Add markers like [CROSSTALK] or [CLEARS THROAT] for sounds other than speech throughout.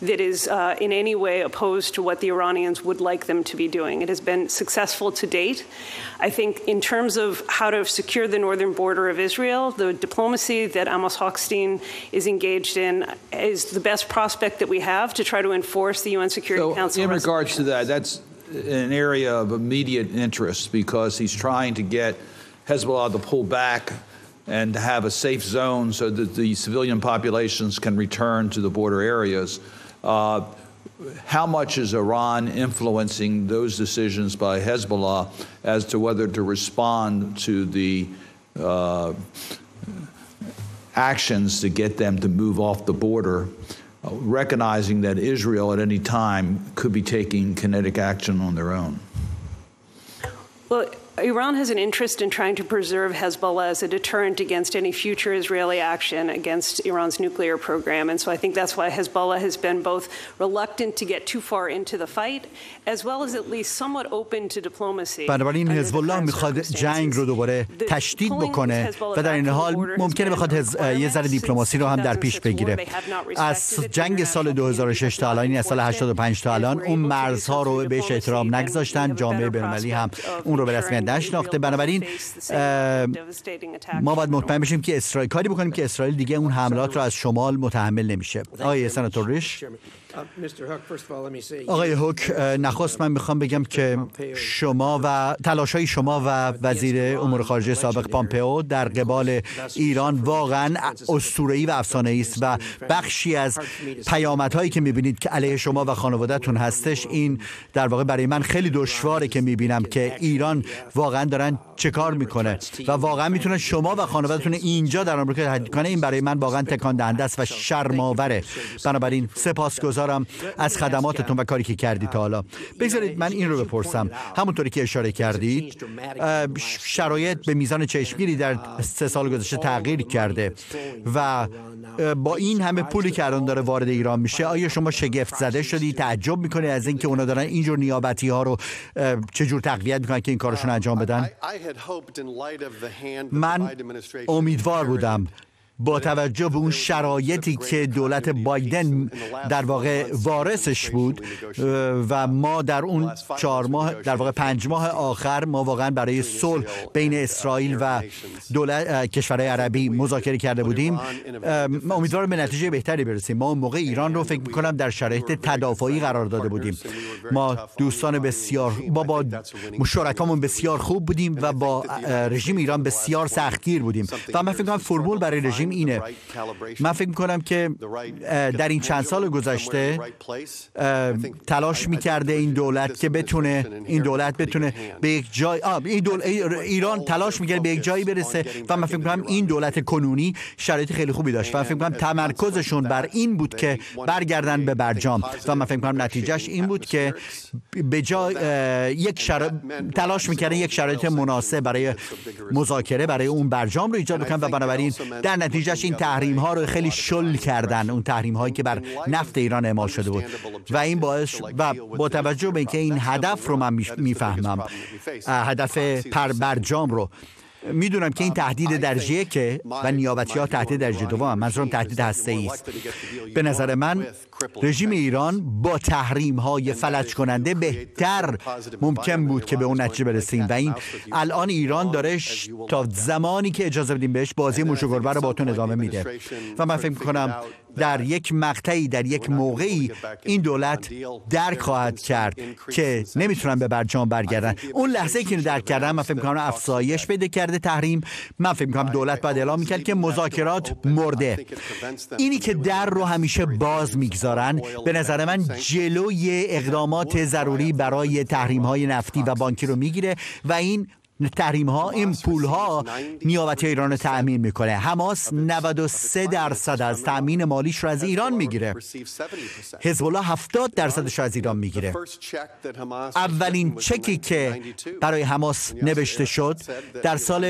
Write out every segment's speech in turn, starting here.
that is uh, in any way opposed to what the Iranians would like them to be doing. It has been successful to date. I think, in terms of how to secure the northern border of Israel, the diplomacy that Amos Hochstein is engaged in is the best prospect that we have to try to enforce the UN Security so Council. In regards to that, that's an area of immediate interest because he's trying to get Hezbollah to pull back and to have a safe zone so that the civilian populations can return to the border areas. Uh, how much is Iran influencing those decisions by Hezbollah as to whether to respond to the uh, actions to get them to move off the border, uh, recognizing that Israel at any time could be taking kinetic action on their own? Well, Iran has an interest in trying to preserve Hezbollah as a deterrent against any future Israeli action against Iran's nuclear program. And so I think that's why Hezbollah has been both reluctant to get too far into the fight, as well as at least somewhat open to diplomacy. بنابراین حزب الله می‌خواد جنگ رو دوباره تشدید بکنه و در این حال ممکنه بخواد یه ذره دیپلماسی رو هم در پیش بگیره از جنگ سال 2006 تا الان از سال 85 تا الان اون مرزها رو بهش احترام نگذاشتن جامعه بین‌المللی هم اون رو به رسمیت نشناخته. بنابراین ما باید مطمئن بشیم که اسرائیل کاری بکنیم که اسرائیل دیگه اون حملات رو از شمال متحمل نمیشه. آقای سناتور ریش آقای هوک نخست من می‌خوام بگم که شما و تلاش های شما و وزیر امور خارجه سابق پامپئو در قبال ایران واقعا اسطوره‌ای و افسانه‌ای است و بخشی از پیامدهایی که می‌بینید که علیه شما و خانوادهتون هستش این در واقع برای من خیلی دشواره که می‌بینم که ایران واقعا دارن چه کار می‌کنه و واقعا می‌تونه شما و خانوادهتون اینجا در آمریکا تهدید کنه. این برای من واقعا تکان دهنده است و شرماوره بنابراین سپاسگزارم. از خدماتتون و کاری که کردید تا حالا. بگذارید من این رو بپرسم. همونطوری که اشاره کردید شرایط به میزان چشمگیری در سه سال گذشته تغییر کرده و با این همه پولی که الان داره وارد ایران میشه آیا شما شگفت زده شدی تعجب می‌کنه از اینکه اونا دارن اینجور نیابتی ها رو چجور تقویت می‌کنن که این کارشون انجام بدن؟ من امیدوار بودم. با توجه به اون شرایطی که دولت بایدن در واقع وارثش بود و ما در اون چهار ماه در واقع پنج ماه آخر ما واقعا برای صلح بین اسرائیل و دولت کشورهای عربی مذاکره کرده بودیم. امیدوارم به نتیجه بهتری برسیم. ما اون موقع ایران رو فکر می‌کنم در شرایط تدافعی قرار داده بودیم. ما دوستان بسیار با با شرکامون بسیار خوب بودیم و با رژیم ایران بسیار سختگیر بودیم. و من فکر کنم فرمول برای رژیم اینه. من فکر می‌کنم که در این چند سال گذشته تلاش می‌کرده این دولت که بتونه این دولت بتونه به یک جای این دول... ایران تلاش می‌کرد به یک جایی برسه. و من فکر می‌کنم این دولت کنونی شرایط خیلی خوبی داشت. و من فکر می‌کنم تمرکزشون بر این بود که برگردن به برجام. و من فکر می‌کنم نتیجهش این بود که به جای یک شر... تلاش می‌کردن یک شرایط مناسب برای مذاکره برای اون برجام رو ایجاد بکنن و بنابراین در نتیجهش این تحریم ها رو خیلی شل کردن اون تحریم هایی که بر نفت ایران اعمال شده بود. و این باعث و با توجه به اینکه این هدف رو من می‌فهمم هدف پر برجام رو می‌دونم که این تهدید درجه که و نیابتی ها تهدید درجه دوم منظورم تهدید هسته است. به نظر من رژیم ایران با تحریم های فلج کننده بهتر. ممکن بود که به اون نتیجه برسیم. و این الان ایران داره تا زمانی که اجازه بدیم بهش بازی موش و گربه رو باتون ادامه میده. و من فکر کنم در یک مقطعی در یک موقعی این دولت درک خواهد کرد که نمی‌تونن به برجام برگردن. اون لحظه که درک کردن من فکر می‌کنم افزایش پیدا کرده تحریم. من فکر می‌کنم دولت باید اعلام می‌کرد که مذاکرات مرده. اینی که در رو همیشه باز می‌گذارن به نظر من جلوی اقدامات ضروری برای تحریم های نفتی و بانکی رو می‌گیره و این تحریم ها این پول ها نیابتی ایران رو تأمین می‌کنه. حماس 93 درصد از تأمین مالیش رو از ایران می‌گیره. حزب الله 70 درصدش رو از ایران می‌گیره. اولین چکی که برای حماس نوشته شد در سال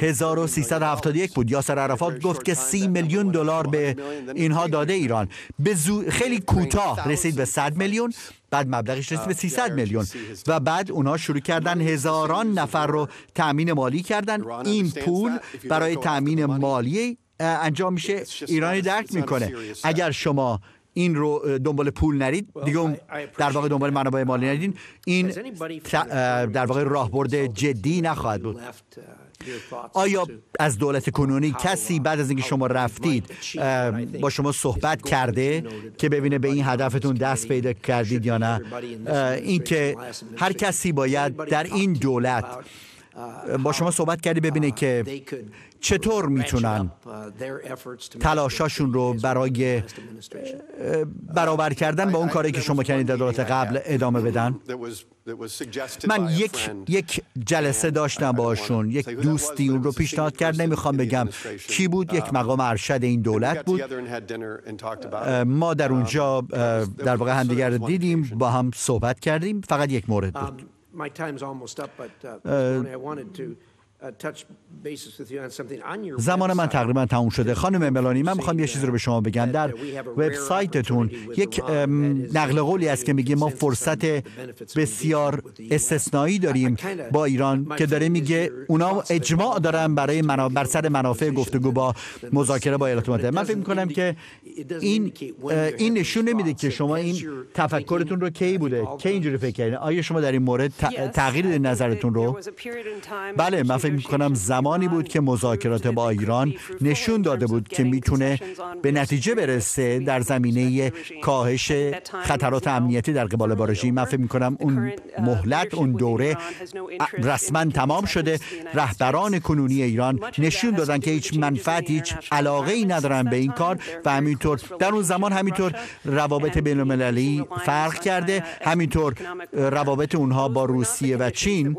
1371 بود. یاسر عرفات گفت که 30 میلیون دلار به اینها داده ایران. به خیلی کوتاه رسید به 100 میلیون. بعد مبلغش رسید به 300 میلیون. و بعد اونها شروع کردن هزاران نفر رو تأمین مالی کردن. این پول برای تأمین مالی انجام میشه. ایرانی درک می‌کنه. اگر شما این رو دنبال پول نرید دیگه در واقع دنبال منابع مالی نرید. این در واقع راهبرد جدی نخواهد بود. آیا از دولت کنونی کسی بعد از اینکه شما رفتید با شما صحبت کرده که ببینه به این هدفتون دست پیدا کردید یا نه. اینکه هر کسی باید در این دولت با شما صحبت کردی ببینه که چطور می‌تونن تلاشاشون رو برای برابر کردن با اون کاری که شما کردید در دولت قبل ادامه بدن. من یک یک جلسه داشتم باشون یک دوستی اون رو پیشنهاد کرد نمی‌خوام بگم کی بود یک مقام ارشد این دولت بود. ما در اونجا در واقع همدیگر دیدیم با هم صحبت کردیم فقط یک مورد بود. زمان من تقریبا تموم شده. خانم ملانی من می‌خوام یه چیزی رو به شما بگم. در وبسایتتون یک نقل قولی است که میگه ما فرصت بسیار استثنایی داریم با ایران که داره میگه اونا اجماع دارن برای منا... بر سر منافع گفتگو با مذاکره با ایالات متحده. من فکر می‌کنم که این این نشون نمیده که شما این تفکرتون رو کی بوده؟ کی اینجوری فکر کردین؟ آیا شما در این مورد تغییر نظرتون رو بله من فکر می‌کنم زمانی بود که مذاکرات با ایران نشون داده بود که می‌تونه به نتیجه برسه در زمینه کاهش خطرات امنیتی در قبال با رژیم. من فکر می‌کنم اون مهلت اون دوره رسما تمام شده. رهبران کنونی ایران نشون دادن که هیچ منفعت هیچ علاقه ای ندارن به این کار و همینطور در اون زمان همینطور روابط بین المللی فرق کرده. همینطور روابط اونها با روسیه و چین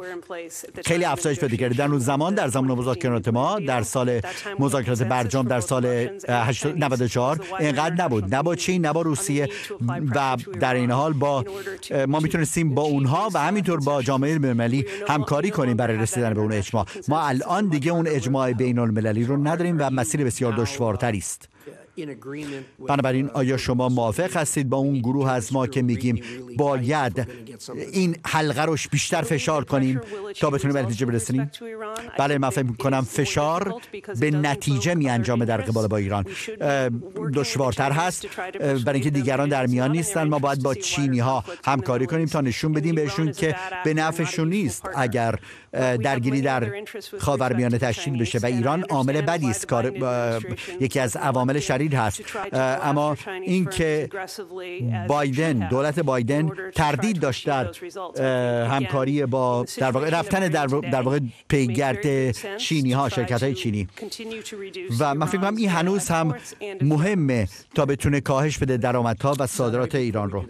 خیلی افزایش پیدا کرده. در زمان در زمان مذاکرات ما در سال مذاکرات برجام در سال 94 اینقدر نبود. نه با چین نه با روسیه. و در این حال با ما می‌تونستیم با اونها و همینطور با جامعه المللی همکاری کنیم برای رسیدن به اون اجماع. ما الان دیگه اون اجماع بین المللی رو نداریم و مسیر بسیار دشوارتری است. بنابراین آیا شما موافق هستید با اون گروه از ما که میگیم؟ باید این حلقه روش بیشتر فشار کنیم؟ تا بتونیم به نتیجه برسیم بله من فکر کنم فشار به نتیجه می انجامه در قبال با ایران. دشوارتر هست. برای اینکه دیگران در میان نیستن ما باید با چینی ها همکاری کنیم تا نشون بدیم بهشون که به نفعشون نیست. اگر درگیری در خاورمیانه تشکیل بشه و ایران عامل بدی است. کار یکی از عوامل شدید هست. اما اینکه بایدن دولت بایدن تردید داشت در همکاری با در واقع رفتن در, در واقع پیگرد چینی ها شرکت های چینی. و من فکر این هنوز هم مهمه تا بتونه کاهش بده درآمدها و صادرات ایران رو.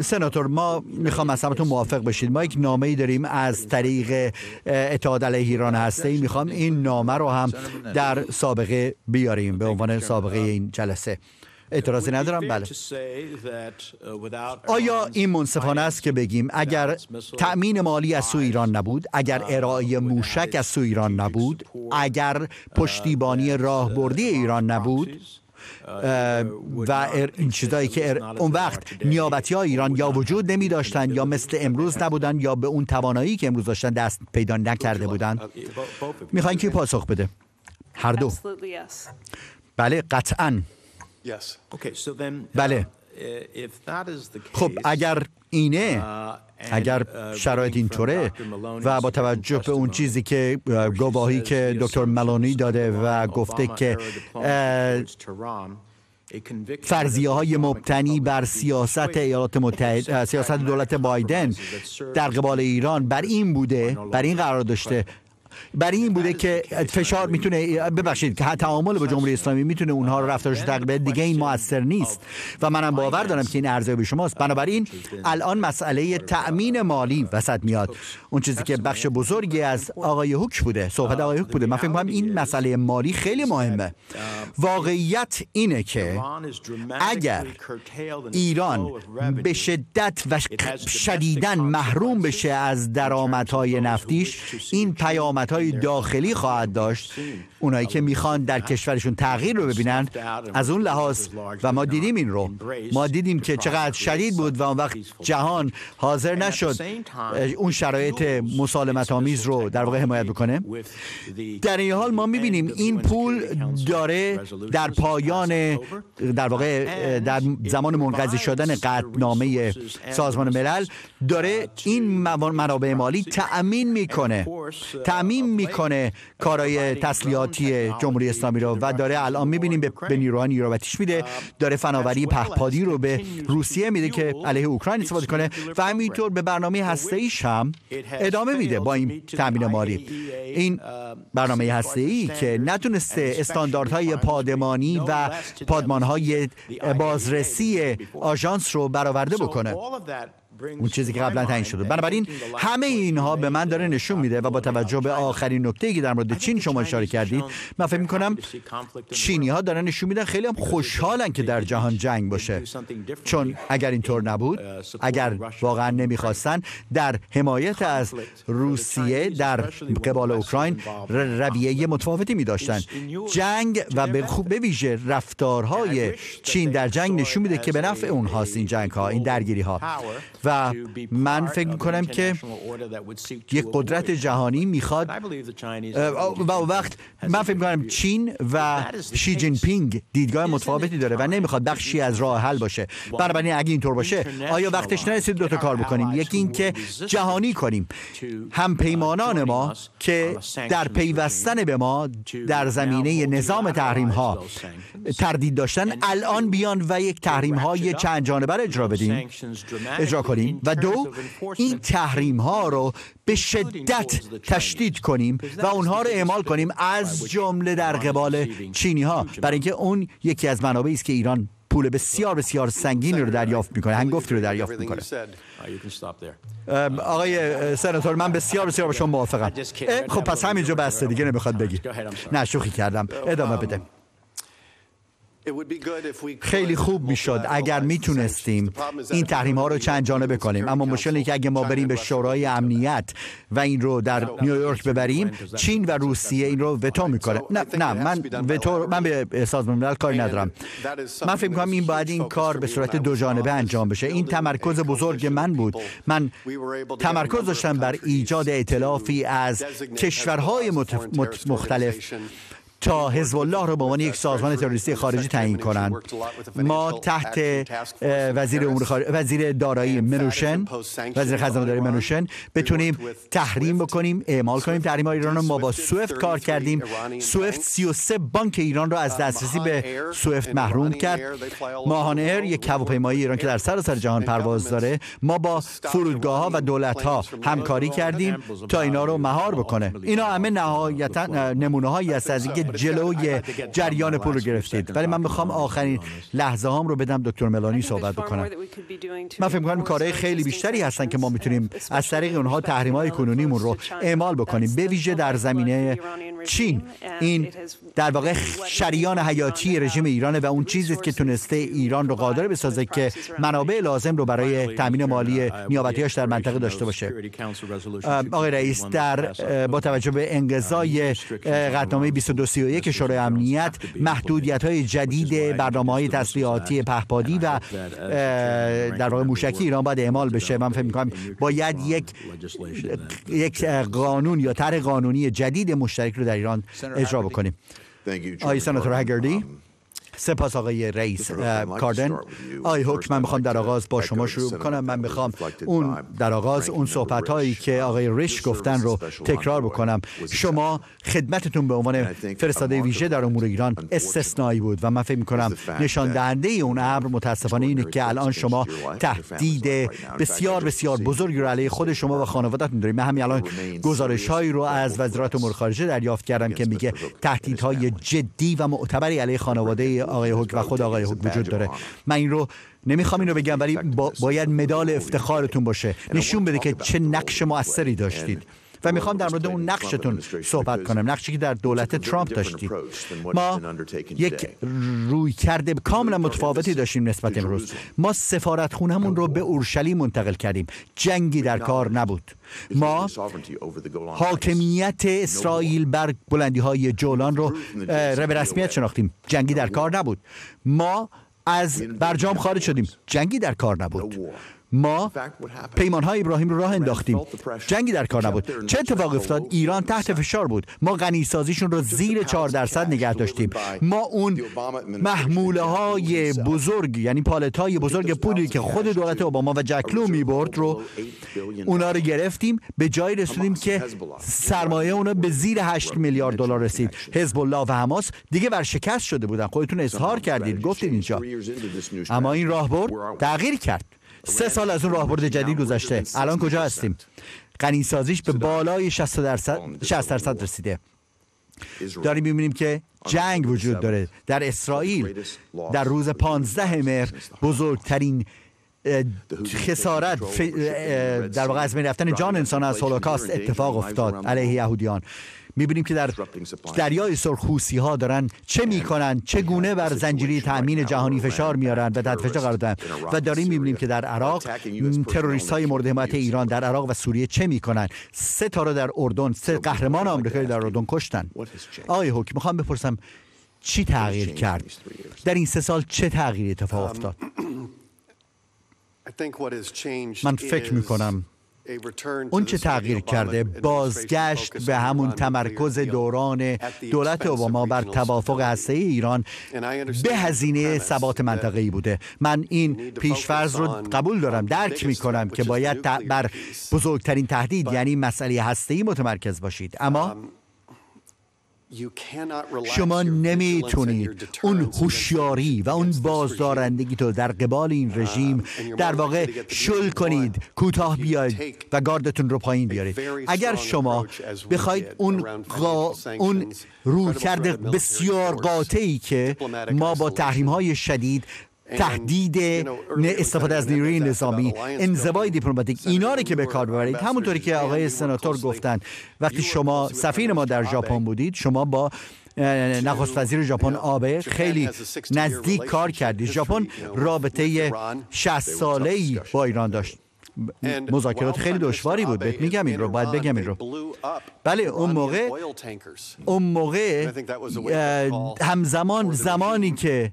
سناتور ما می‌خوام از همتون موافق بشید ما یک نامه ای داریم از طریق اتحاد علیه ایران هسته ای می‌خوام این نامه رو هم در سابقه بیاریم به عنوان سابقه این جلسه. اعتراضی ندارم؟ بله. آیا این منصفانه است که بگیم اگر تأمین مالی از سوی ایران نبود اگر ارائه موشک از سوی ایران نبود اگر پشتیبانی راهبردی ایران نبود و این چیزایی که اون وقت نیابتی ها ایران یا وجود نمی داشتن یا مثل امروز نبودن یا به اون توانایی که امروز داشتن دست پیدا نکرده بودن می‌خواین که پاسخ بده؟ هر دو. بله قطعا. بله. خب اگر اینه اگر شرایط اینطوره و با توجه به اون چیزی که گواهی که دکتر ملونی داده و گفته که فرضیه های مبتنی بر سیاست ایالات متحده سیاست دولت بایدن در قبال ایران بر این بوده بر این قرار داشته برای این بوده که فشار می‌تونه ببخشید که تعامل با جمهوری اسلامی می‌تونه اونها رو رفتارش تقریبا دیگه این موثر نیست. و منم باور دارم که این ارزیابی شماست. بنابراین الان مسئله تأمین مالی وسط میاد. اون چیزی که بخش بزرگی از آقای هوک بوده صحبت آقای هوک بوده. من فکر کنم این مسئله مالی خیلی مهمه. واقعیت اینه که اگر ایران به شدت و شدیدن محروم بشه از درآمدهای نفتیش این پیامدهای داخلی خواهد داشت. اونایی که می‌خوان در کشورشون تغییر رو ببینن از اون لحاظ و ما دیدیم این رو. ما دیدیم که چقدر شدید بود و اون وقت جهان حاضر نشد اون شرایط مسالمت آمیز رو در واقع حمایت بکنه. در این حال ما می‌بینیم این پول داره در پایان در واقع در زمان منقضی شدن قطعنامه سازمان ملل داره این منابع مالی تأمین می‌کنه. تأمین می‌کنه کارهای تسلیحاتی جمهوری اسلامی رو و داره الان می‌بینیم به, به نیروها نیروبتیش میده. داره فناوری پهپادی رو به روسیه میده که علیه اوکراین استفاده کنه و همینطور به برنامه هسته ایش هم ادامه میده با این تامین مالی. این برنامه هسته ای که نتونسته استانداردهای پادمانی و پادمانهای بازرسی آژانس رو برآورده بکنه. اون چیزی که قبلا تعیین شده. بنابراین همه اینها به من داره نشون میده و با توجه به آخرین نکته که در مورد چین شما اشاره کردید من فکر می‌کنم چینی ها دارن نشون میدن خیلی هم خوشحالن که در جهان جنگ باشه. چون اگر اینطور نبود اگر واقعا نمی‌خواستن در حمایت از روسیه در قبال اوکراین رویه متفاوتی می داشتن جنگ و به خوب به ویژه رفتارهای چین در جنگ نشون میده که به نفع اونهاست این جنگ ها این درگیری ها و من فکر می‌کنم که یک قدرت جهانی می‌خواد و وقت من فکر می‌کنم چین و شی جین پینگ دیدگاه متفاوتی داره و نمی‌خواد بخشی از راه حل باشه. بنابراین اگه اینطور باشه آیا وقتش نرسید دو تا کار بکنیم؟ یکی اینکه جهانی کنیم. هم پیمانان ما که در پیوستن به ما در زمینه نظام تحریم ها تردید داشتن الان بیان و یک تحریم های چند جانبه اجرا بدیم. اجرا کنیم و دو این تحریم ها رو به شدت تشدید کنیم و اونها رو اعمال کنیم از جمله در قبال چینی ها برای اینکه اون یکی از منابعی است که ایران پول بسیار بسیار سنگین رو دریافت می‌کنه هنگفتی رو دریافت می‌کنه. آقای سناتور من بسیار بسیار با شما موافقم. خب پس همینجا بسته دیگه نمی‌خواد بگی. نه شوخی کردم. ادامه بده. خیلی خوب می‌شد اگر می‌تونستیم این تحریم ها رو چند جانبه کنیم اما مشکل اینه که اگه ما بریم به شورای امنیت و این رو در نیویورک ببریم چین و روسیه این رو وتو می‌کنه. نه نه من وتو من به سازمان ملل کاری ندارم. من فکر می‌کنم این باید این کار به صورت دو جانبه انجام بشه. این تمرکز بزرگ من بود. من تمرکز داشتم بر ایجاد ائتلافی از کشورهای مختلف. تا حزب الله رو به عنوان یک سازمان تروریستی خارجی تعیین کنند. ما تحت وزیر امور وزیر دارایی منوشن وزیر خزانه داری منوشن بتونیم تحریم بکنیم اعمال کنیم تحریم ایران رو. ما با سوفت کار کردیم. سوفت 33 بانک ایران رو از دسترسی به سوفت محروم کرد. ماهان ایر یک هواپیمایی ایران که در سراسر سر جهان پرواز داره. ما با فرودگاه ها و دولت ها همکاری کردیم تا اینا رو مهار بکنه. اینا همه نهایتا نمونه هایی از جلوی جریان پول رو گرفتید. ولی من می‌خوام آخرین لحظه هام رو بدم دکتر ملانی صحبت بکنم. من فکر می‌کنم کارهای خیلی بیشتری هستن که ما می‌تونیم از طریق اونها تحریم های کنونیمون رو اعمال بکنیم. به ویژه در زمینه چین. این در واقع شریان حیاتی رژیم ایرانه و اون چیزی که تونسته ایران رو قادر بسازه که منابع لازم رو برای تامین مالی نیابتیاش در منطقه داشته باشه. آقای رئیس در با توجه به انقضای قطعنامه 2231 شورای امنیت محدودیت های جدید برنامه های تسلیحاتی پهپادی و در واقع موشکی ایران باید اعمال بشه. من فکر می‌کنم باید یک یک قانون یا طرح قانونی جدید مشترک رو در ایران اجرا بکنیم. آقای سناتور هگردی. سپاس آقای رئیس کاردن. آقای حکم من می‌خوام در آغاز با شما شروع کنم. من می‌خوام اون در آغاز اون صحبت هایی که آقای ریش گفتن رو تکرار بکنم. شما خدمتتون به عنوان فرستاده ویژه در امور ایران استثنایی بود و من فکر می‌کنم نشان دهنده اون امر متاسفانه اینه که الان شما تهدید بسیار بسیار بزرگی رو علیه خود شما و خانوادهتون دارید من همین الان گزارش هایی رو از وزارت امور خارجه دریافت کردم که میگه تهدیدهای جدی و معتبری علیه خانواده آقای حک و خود آقای حک وجود داره. من این رو نمی‌خوام این رو بگم ولی باید مدال افتخارتون باشه. نشون بده که چه نقش موثری داشتید. و می‌خوام در مورد اون نقشتون صحبت کنم. نقشی که در دولت ترامپ داشتید. ما یک روی کرده کاملا متفاوتی داشتیم نسبت امروز. ما سفارت خونمون رو به اورشلیم منتقل کردیم. جنگی در کار نبود. ما حاکمیت اسرائیل بر بلندی های جولان رو به رسمیت شناختیم. جنگی در کار نبود. ما از برجام خارج شدیم. جنگی در کار نبود. ما پیمان های ابراهیم رو راه انداختیم. جنگی در کار نبود. چه اتفاق افتاد؟ ایران تحت فشار بود. ما غنی سازیشون رو زیر 4 درصد نگه داشتیم. ما اون محموله های بزرگ یعنی پالت های بزرگ پولی که خود دولت اوباما و جکلو می برد رو اونا رو گرفتیم. به جایی رسیدیم که سرمایه اونا به زیر 8 میلیارد دلار رسید. حزب الله و حماس دیگه ورشکست شده بودن. خودتون اظهار کردید. گفتید اینجا. اما این راهبرد تغییر کرد. سه سال از اون راهبرد جدید گذشته. الان کجا هستیم؟ غنیسازیش به بالای 60 درصد 60 درصد رسیده. داریم می‌بینیم که جنگ وجود داره. در اسرائیل در روز 15 مهر بزرگترین خسارت در واقع از بین رفتن جان انسان از هولوکاست اتفاق افتاد علیه یهودیان. می‌بینیم که در دریای سرخوسی ها دارن چه می‌کنن چگونه بر زنجیره تامین جهانی فشار میارن و تحت فشار قرار دادن؟ و داریم می‌بینیم که در عراق تروریست های مورد حمایت ایران در عراق و سوریه چه می‌کنن؟ سه تا رو در اردن سه قهرمان آمریکایی در اردن کشتن. آقای حکم می‌خوام بپرسم چی تغییر کرد؟ در این سه سال چه تغییری اتفاق افتاد؟ [CLEARS THROAT] من فکر می‌کنم اون چه تغییر کرده بازگشت به همون تمرکز دوران دولت اوباما بر توافق هسته ایران به هزینه ثبات منطقه‌ای بوده. من این پیشفرض رو قبول دارم درک می کنم که باید بر بزرگترین تهدید یعنی مسئله هسته متمرکز باشید. اما شما نمی‌تونید اون هوشیاری و اون بازدارندگی تو در قبال این رژیم در واقع شل کنید کوتاه بیاید و گاردتون رو پایین بیارید. اگر شما بخواید اون غا... اون رو کرده بسیار قاطعی که ما با تحریم های شدید تهدید استفاده از نیروی نظامی انزوای دیپلماتیک. اینا رو که به کار ببرید همونطوری که آقای سناتور گفتن وقتی شما سفیر ما در ژاپن بودید شما با نخست وزیر ژاپن آبه خیلی نزدیک کار کردید ژاپن رابطه 60 ساله ای با ایران داشت. مذاکرات خیلی دشواری بود بهت میگم این رو باید بگم این رو. بله اون موقع اون موقع همزمان زمانی که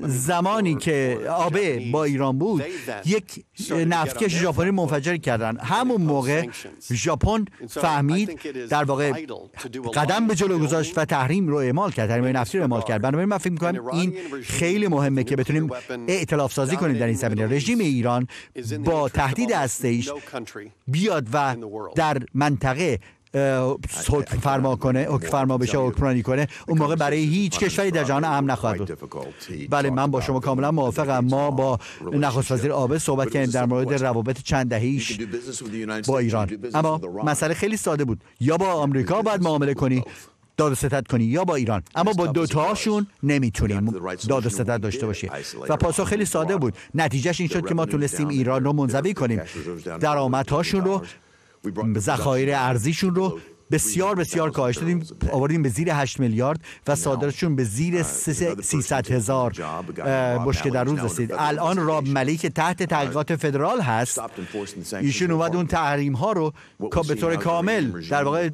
زمانی که آبه با ایران بود یک نفتکش ژاپنی منفجر کردن. همون موقع ژاپن فهمید در واقع قدم به جلو گذاشت و تحریم رو اعمال کرد تحریم نفتی رو اعمال کرد. بنابراین من فکر می‌کنم این خیلی مهمه که بتونیم ائتلاف سازی کنیم در این زمینه. رژیم ایران با تهدید هسته‌ایش بیاد و در منطقه حکم فرما کنه حکم فرما بشه حکمرانی کنه اون موقع برای هیچ کشوری در جهان امن نخواهد بود. بله من با شما کاملا موافقم. ما با نخست وزیر آبه صحبت کردیم در مورد روابط چند دهیش با ایران. اما مسئله خیلی ساده بود. یا با آمریکا باید معامله کنی داد و ستد کنی یا با ایران. اما با دوتاشون نمی‌تونیم داد و ستد داشته باشیم. و پاسخ خیلی ساده بود. نتیجهش این شد که ما تونستیم ایران رو منزوی کنیم. درآمدهاشون رو ذخایر ارزیشون رو بسیار بسیار کاهش دادیم. آوردیم به زیر 8 میلیارد و صادراتشون به زیر 300 هزار بشکه در روز رسید. الان راب ملیک تحت تحقیقات فدرال هست ایشون اومد اون تحریم ها رو به طور کامل در واقع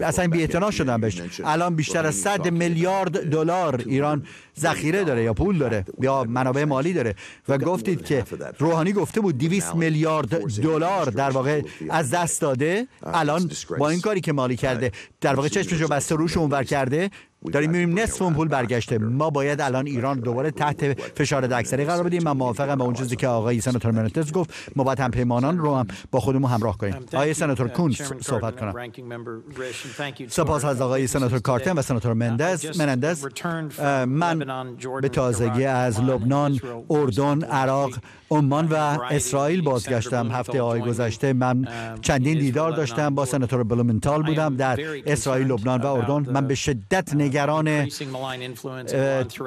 اصلا بی شدن بهش. الان بیشتر از 100 میلیارد دلار ایران ذخیره داره یا پول داره یا منابع مالی داره. و گفتید که روحانی گفته بود 200 میلیارد دلار در واقع از دست داده. الان با این کاری که مالی کرده در واقع چشمش رو بسته روش اونور کرده. داریم می‌بینیم نصف اون پول برگشته. ما باید الان ایران دوباره تحت فشار اکثری قرار بدیم. من موافقم با اون چیزی که آقای سناتور منتز گفت. ما باید هم پیمانان رو هم با خودمون همراه کنیم. آقای سناتور کون صحبت کنم. سپاس از آقای سناتور کاردین و سناتور مندز. منندز من به تازگی از لبنان اردن عراق عمان و اسرائیل بازگشتم. هفته های گذشته. من چندین دیدار داشتم با سناتور بلومنتال بودم. در اسرائیل لبنان و اردن من به شدت نگران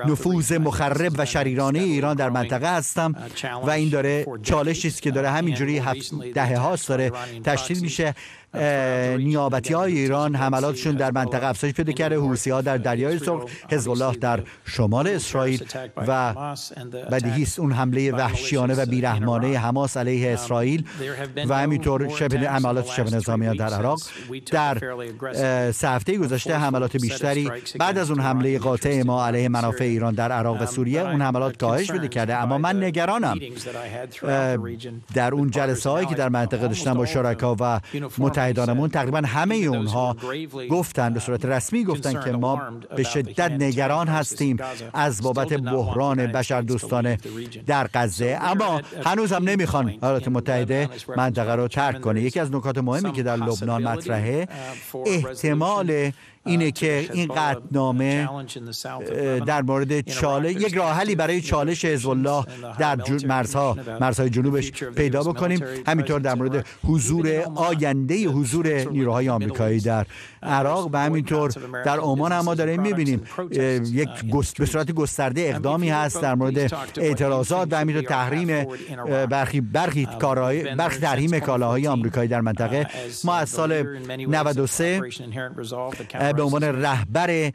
نفوذ مخرب و شریرانه ایران در منطقه هستم و این داره چالشی است که داره همینجوری هفت دهه هاست داره تشکیل میشه. نیابتی های ایران حملاتشون در منطقه افزایش پیدا کرده. حوسی ها در دریای سرخ حزب الله در شمال اسرائیل و بدیهی اون حمله وحشیانه و بیرحمانه حماس علیه اسرائیل و همینطور شبه حملات شبه نظامیان در عراق در سه هفته گذشته حملات بیشتری بعد از اون حمله قاطع ما علیه منافع ایران در عراق و سوریه اون حملات کاهش پیدا کرده. اما من نگرانم در اون جلسه هایی که در منطقه داشتم با شرکا و متحدانمون تقریبا همه اونها گفتن به صورت رسمی گفتن که ما به شدت نگران هستیم از بابت بحران بشردوستانه در غزه. اما هنوز هم نمی‌خوان ایالات متحده منطقه رو ترک کنه یکی از نکات مهمی که در لبنان مطرحه احتمال اینه که این قطنامه در مورد چاله یک راه حلی برای چالش حزب الله در مرزها مرزهای جنوبش پیدا بکنیم. همینطور در مورد حضور آینده حضور نیروهای آمریکایی در عراق و همینطور در عمان هم ما داریم می‌بینیم. یک به صورت گسترده اقدامی هست در مورد اعتراضات و همینطور تحریم برخی برخی کارهای برخی تحریم کالاهای آمریکایی در منطقه. ما از سال 93 به عنوان رهبر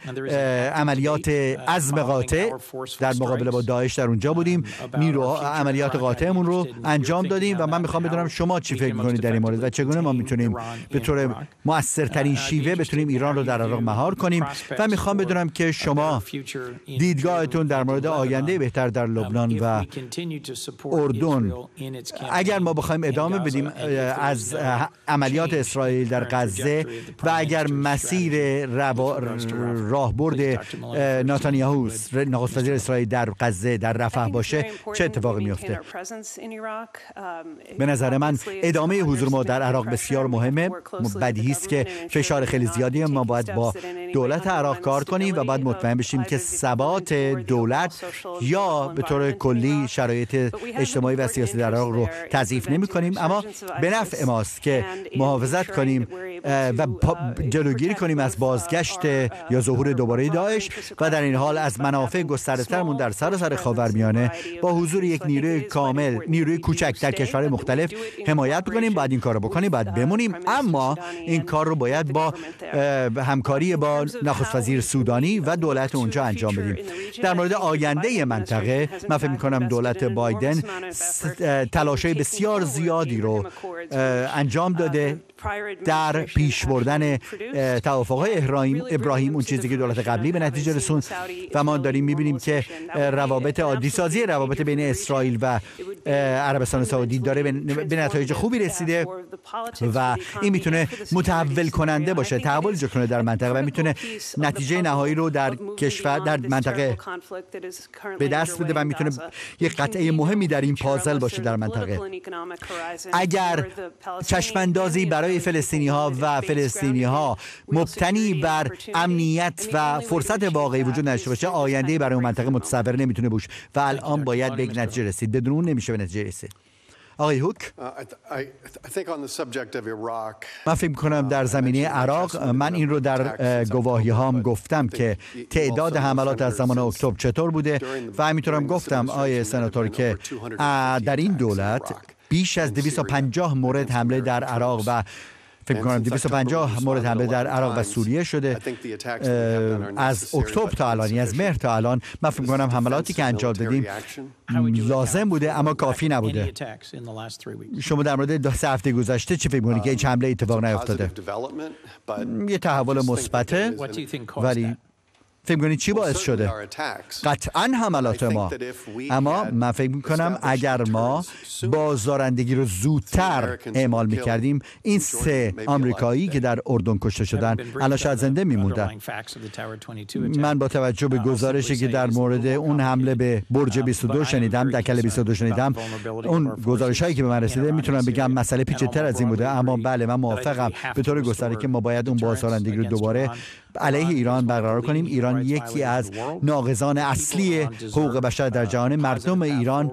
عملیات عزم قاطع. در مقابله با داعش در اونجا بودیم. نیرو عملیات قاطعمون رو انجام دادیم و من می‌خوام بدونم شما چی فکر می‌کنید در این مورد و چگونه ما می‌تونیم به طور موثرترین شیوه بتونیم ایران رو در عراق مهار کنیم. و می‌خوام بدونم که شما دیدگاهتون در مورد آینده بهتر در لبنان و اردن. اگر ما بخوایم ادامه بدیم از عملیات اسرائیل در غزه و اگر مسیر راهبرد ناتانیاهو نخست وزیر اسرائیل در غزه در رفح باشه. چه اتفاقی میفته به نظر من ادامه حضور ما در عراق بسیار مهمه. بدیهی است که فشار خیلی زیادی ما باید با دولت عراق کار کنیم و باید مطمئن بشیم که ثبات دولت یا به طور کلی شرایط اجتماعی و سیاسی در عراق رو تضعیف نمی کنیم اما به نفع ماست که محافظت کنیم. و جلوگیری کنیم از بازگشت یا ظهور دوباره داعش و در این حال از منافع گسترده‌ترمون در سراسر خاورمیانه با حضور یک نیروی کامل نیروی کوچک در کشور مختلف حمایت بکنیم بعد این کار رو بکنیم بعد بمونیم. اما این کار رو باید با همکاری با نخست وزیر سودانی و دولت اونجا انجام بدیم. در مورد آینده منطقه من فکر می‌کنم دولت بایدن تلاشای بسیار زیادی رو انجام داده. در پیش بردن توافقهای ابراهیم ابراهیم اون چیزی که دولت قبلی به نتیجه رسون و ما داریم می‌بینیم که روابط عادی سازی روابط بین اسرائیل و عربستان سعودی داره به نتایج خوبی رسیده و این می‌تونه متحول کننده باشه تحول ایجاد کنه در منطقه و می‌تونه نتیجه نهایی رو در کشور در منطقه به دست بده و می‌تونه یک قطعه مهمی در این پازل باشه در منطقه. اگر چشماندازی برای فلسطینی ها و فلسطینی ها مبتنی بر امنیت و فرصت واقعی وجود نداشته باشه آینده برای اون منطقه متصور نمی‌تونه باشه. و الان باید به نتیجه رسید. بدون اون نمیشه به نتیجه رسید. آقای هوک؟ من فکر کنم در زمینه عراق من این رو در گواهی هام گفتم که تعداد حملات از زمان اکتبر چطور بوده و همینطورم گفتم آقای سناتور که در این دولت بیش از 250 مورد حمله در عراق و فکر کنم 250 مورد حمله در عراق و سوریه شده. از اکتبر تا الان یعنی از مهر تا الان من فکر کنم حملاتی که انجام دادیم لازم بوده اما کافی نبوده. شما در مورد دو هفته گذشته چی فکر می‌کنید که هیچ حمله اتفاق نیفتاده؟ یه تحول مثبته. ولی فکر کنید چی باعث شده؟ قطعا حملات ما. اما من فکر می‌کنم اگر ما بازدارندگی رو زودتر اعمال می‌کردیم این سه آمریکایی که در اردن کشته شدن الان شاید زنده میموندن من با توجه به گزارشی که در مورد اون حمله به برج 22 شنیدم دکل 22 شنیدم. اون گزارش هایی که به من رسیده می‌تونم بگم مسئله پیچیده‌تر از این بوده اما بله من موافقم به طور گسترده که ما باید اون بازدارندگی رو دوباره علیه ایران برقرار کنیم. ایران یکی از ناقضان اصلی حقوق بشر در جهان مردم ایران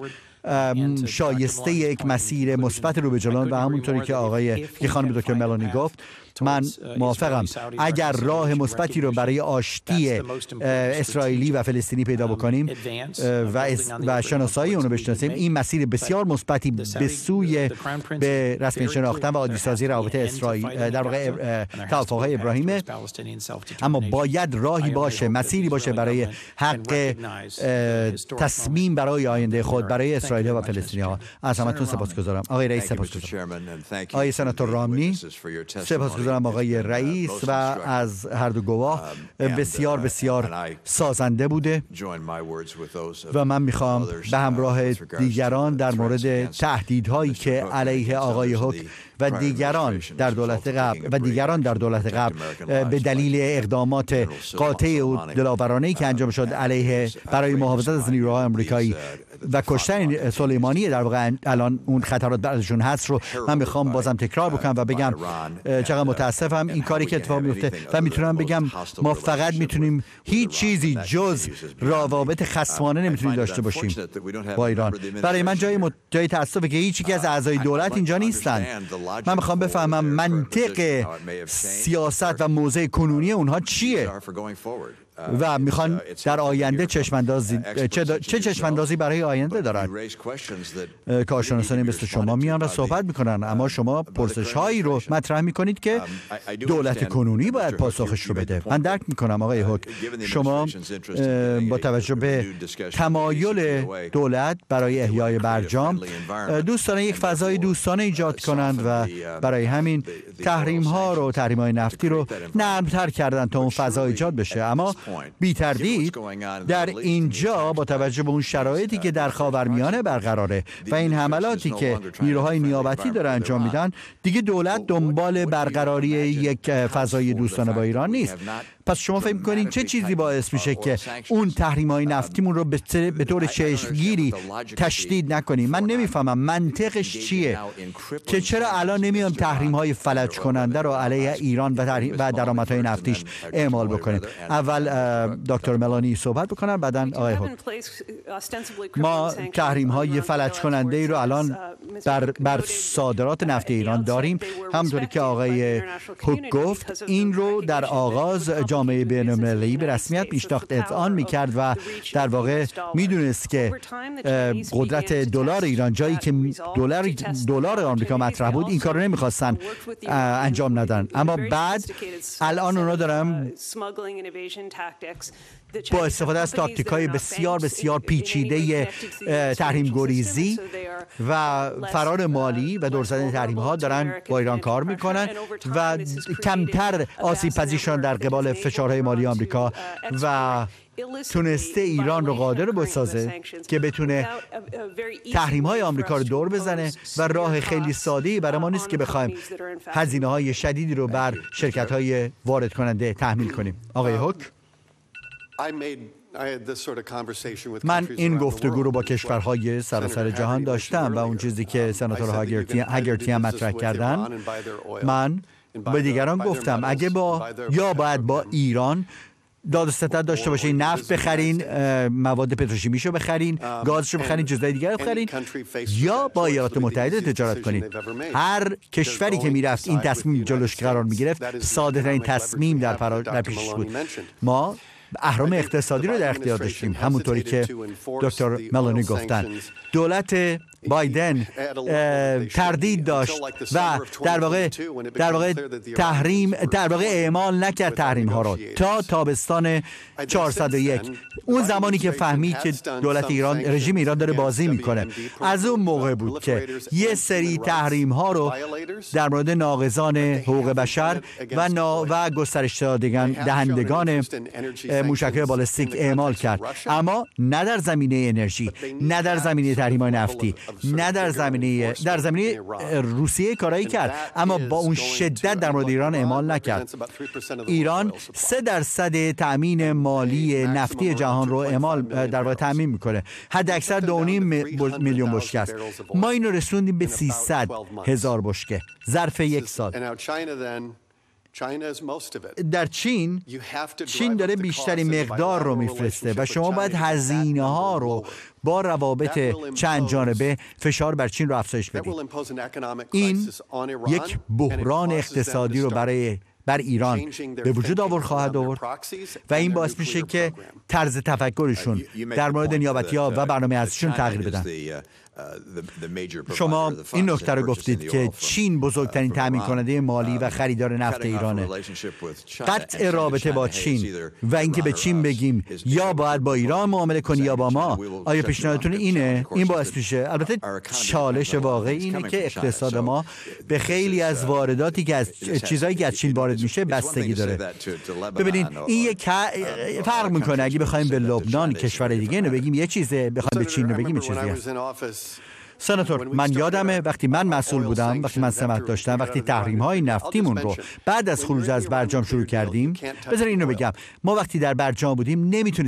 شایسته یک مسیر مثبت رو به جلو و همونطوری که آقای که خانم دکتر ملانی گفت من موافقم. اگر راه مثبتی رو برای آشتی اسرائیلی و فلسطینی پیدا بکنیم و, و شناسایی اونو بشناسیم این مسیر بسیار مثبتی به سوی به رسمی شناختن و عادی روابط اسرائیل در واقع توافقهای ابراهیم اما باید راهی باشه مسیری باشه برای حق تصمیم برای آینده خود برای اسرائیل و فلسطینی ها از همتون سپاسگزارم. آقای رئیس سپاسگزارم. آقای سناتور رامنی سپاسگزارم. آقای رئیس و از هر دو گواه. بسیار بسیار سازنده بوده. و من می‌خوام به همراه دیگران در مورد تهدیدهایی که علیه آقای حک و دیگران در دولت قبل و دیگران در دولت قبل به دلیل اقدامات قاطع و دلاورانه که انجام شد علیه برای محافظت از نیروهای آمریکایی. و کشتن سلیمانی در واقع الان اون خطرات برشون هست رو من می‌خوام بازم تکرار بکنم و بگم چقدر متاسفم این کاری که اتفاق میفته و می‌تونم بگم ما فقط می‌تونیم هیچ چیزی جز روابط خصمانه نمی‌تونیم داشته باشیم با ایران. برای من جای مت... جای تاسفه که هیچ از اعضای دولت اینجا نیستن. من می‌خوام بفهمم منطق سیاست و موضع کنونی اونها چیه؟ و می‌خوان در آینده چشماندازی چه, چه چشماندازی برای آینده دارن کارشناسانی مثل شما میان و صحبت می‌کنن اما شما پرسش هایی رو مطرح می‌کنید که دولت کنونی باید پاسخش رو بده من درک می‌کنم آقای هوک شما با توجه به تمایل دولت برای احیای برجام دوست دارن یک فضای دوستانه ایجاد کنند و برای همین تحریم ها رو تحریم های نفتی رو نرمتر کردن تا اون فضا ایجاد بشه اما بی تردید در اینجا با توجه به اون شرایطی که در خاورمیانه برقراره و این حملاتی که نیروهای نیابتی داره انجام میدن دیگه دولت دنبال برقراری یک فضای دوستانه با ایران نیست. پس شما فکر می‌کنین چه چیزی باعث میشه که اون تحریم های نفتیمون رو به طور چشمگیری تشدید نکنیم. من نمی‌فهمم منطقش چیه که چرا الان نمیان تحریم های فلج کننده رو علیه ایران و, و درآمدهای نفتیش اعمال بکنیم. اول دکتر ملانی صحبت بکنن بعدا آقای ما تحریم های فلج کننده ای رو الان بر, بر صادرات نفت ایران داریم. همونطوری که آقای هوک گفت این رو در آغاز جامعه بین‌المللی به رسمیت میشناخت اذعان می‌کرد و در واقع می‌دونست که قدرت دلار ایران جایی که دلار دلار آمریکا مطرح بود این کارو نمی‌خواستن انجام ندن. اما بعد الان اونا دارن با استفاده از تاکتیک های بسیار بسیار پیچیده تحریم گریزی و فرار مالی و دور زدن تحریم ها دارن با ایران کار می‌کنن و کمتر آسیب پذیرشان در قبال فشارهای مالی آمریکا و تونسته ایران رو قادر بسازه که بتونه تحریم های آمریکا رو دور بزنه و راه خیلی ساده برای ما نیست که بخوایم هزینه های شدیدی رو بر شرکت های وارد کننده تحمیل کنیم. آقای هوک من این گفتگو رو با کشورهای سراسر جهان داشتم و اون چیزی که سناتور هاگرتی هم مطرح کردن من به دیگران گفتم اگه با یا باید با ایران داد ستت داشته باشین نفت بخرین مواد پتروشیمیشو بخرین گازشو بخرین چیزای دیگر رو بخرین. یا با ایالات متحده تجارت کنین. هر کشوری که می‌رفت این تصمیم جلوش قرار می‌گرفت ساده ترین تصمیم در, در پیشش بود. ما اهرام اقتصادی رو در اختیار داشتیم همونطوری که دکتر ملانی گفتن. دولت بایدن تردید داشت و در واقع در واقع تحریم در واقع اعمال نکرد تحریم ها رو تا تابستان 401 اون زمانی که فهمید که دولت ایران رژیم ایران داره بازی می‌کنه از اون موقع بود که یه سری تحریم ها رو در مورد ناقضان حقوق بشر و نا و گسترش دهندگان موشک بالستیک اعمال کرد. اما نه در زمینه انرژی نه در زمینه تحریم نفتی. نه در زمینه در زمینه روسیه کارایی کرد. اما با اون شدت در مورد ایران اعمال نکرد. ایران سه درصد تامین مالی نفتی جهان رو اعمال در واقع تامین می‌کنه. حد اکثر دو میلیون بشکه است. ما اینو رسوندیم به 300 هزار بشکه. ظرف یک سال. در چین چین داره بیشترین مقدار رو میفرسته و شما باید هزینه ها رو با روابط چند جانبه فشار بر چین رو افزایش بدید. این یک بحران اقتصادی رو برای بر ایران به وجود آور خواهد آورد و این باعث میشه که طرز تفکرشون در مورد نیابتی ها و برنامه ازشون تغییر بدن. شما این نکته رو گفتید که چین بزرگترین تامین کننده مالی و خریدار نفت ایرانه. قطع رابطه با چین و اینکه به چین بگیم یا باید با ایران معامله کنی یا با ما؟ آیا پیشنهادتون اینه؟ این باعث میشه. البته چالش واقعی اینه که اقتصاد ما به خیلی از وارداتی که از چیزایی که از چین وارد میشه بستگی داره. ببینید این یک فرق می‌کنه. اگه بخوایم به لبنان کشور دیگه اینو بگیم یه چیزه بخوایم به چین رو بگیم چیزی سناتور من یادمه وقتی من مسئول بودم وقتی من سمت داشتم وقتی تحریم های نفتیمون رو بعد از خروج از برجام شروع کردیم. بذار اینو بگم. ما وقتی در برجام بودیم نمی‌تونستیم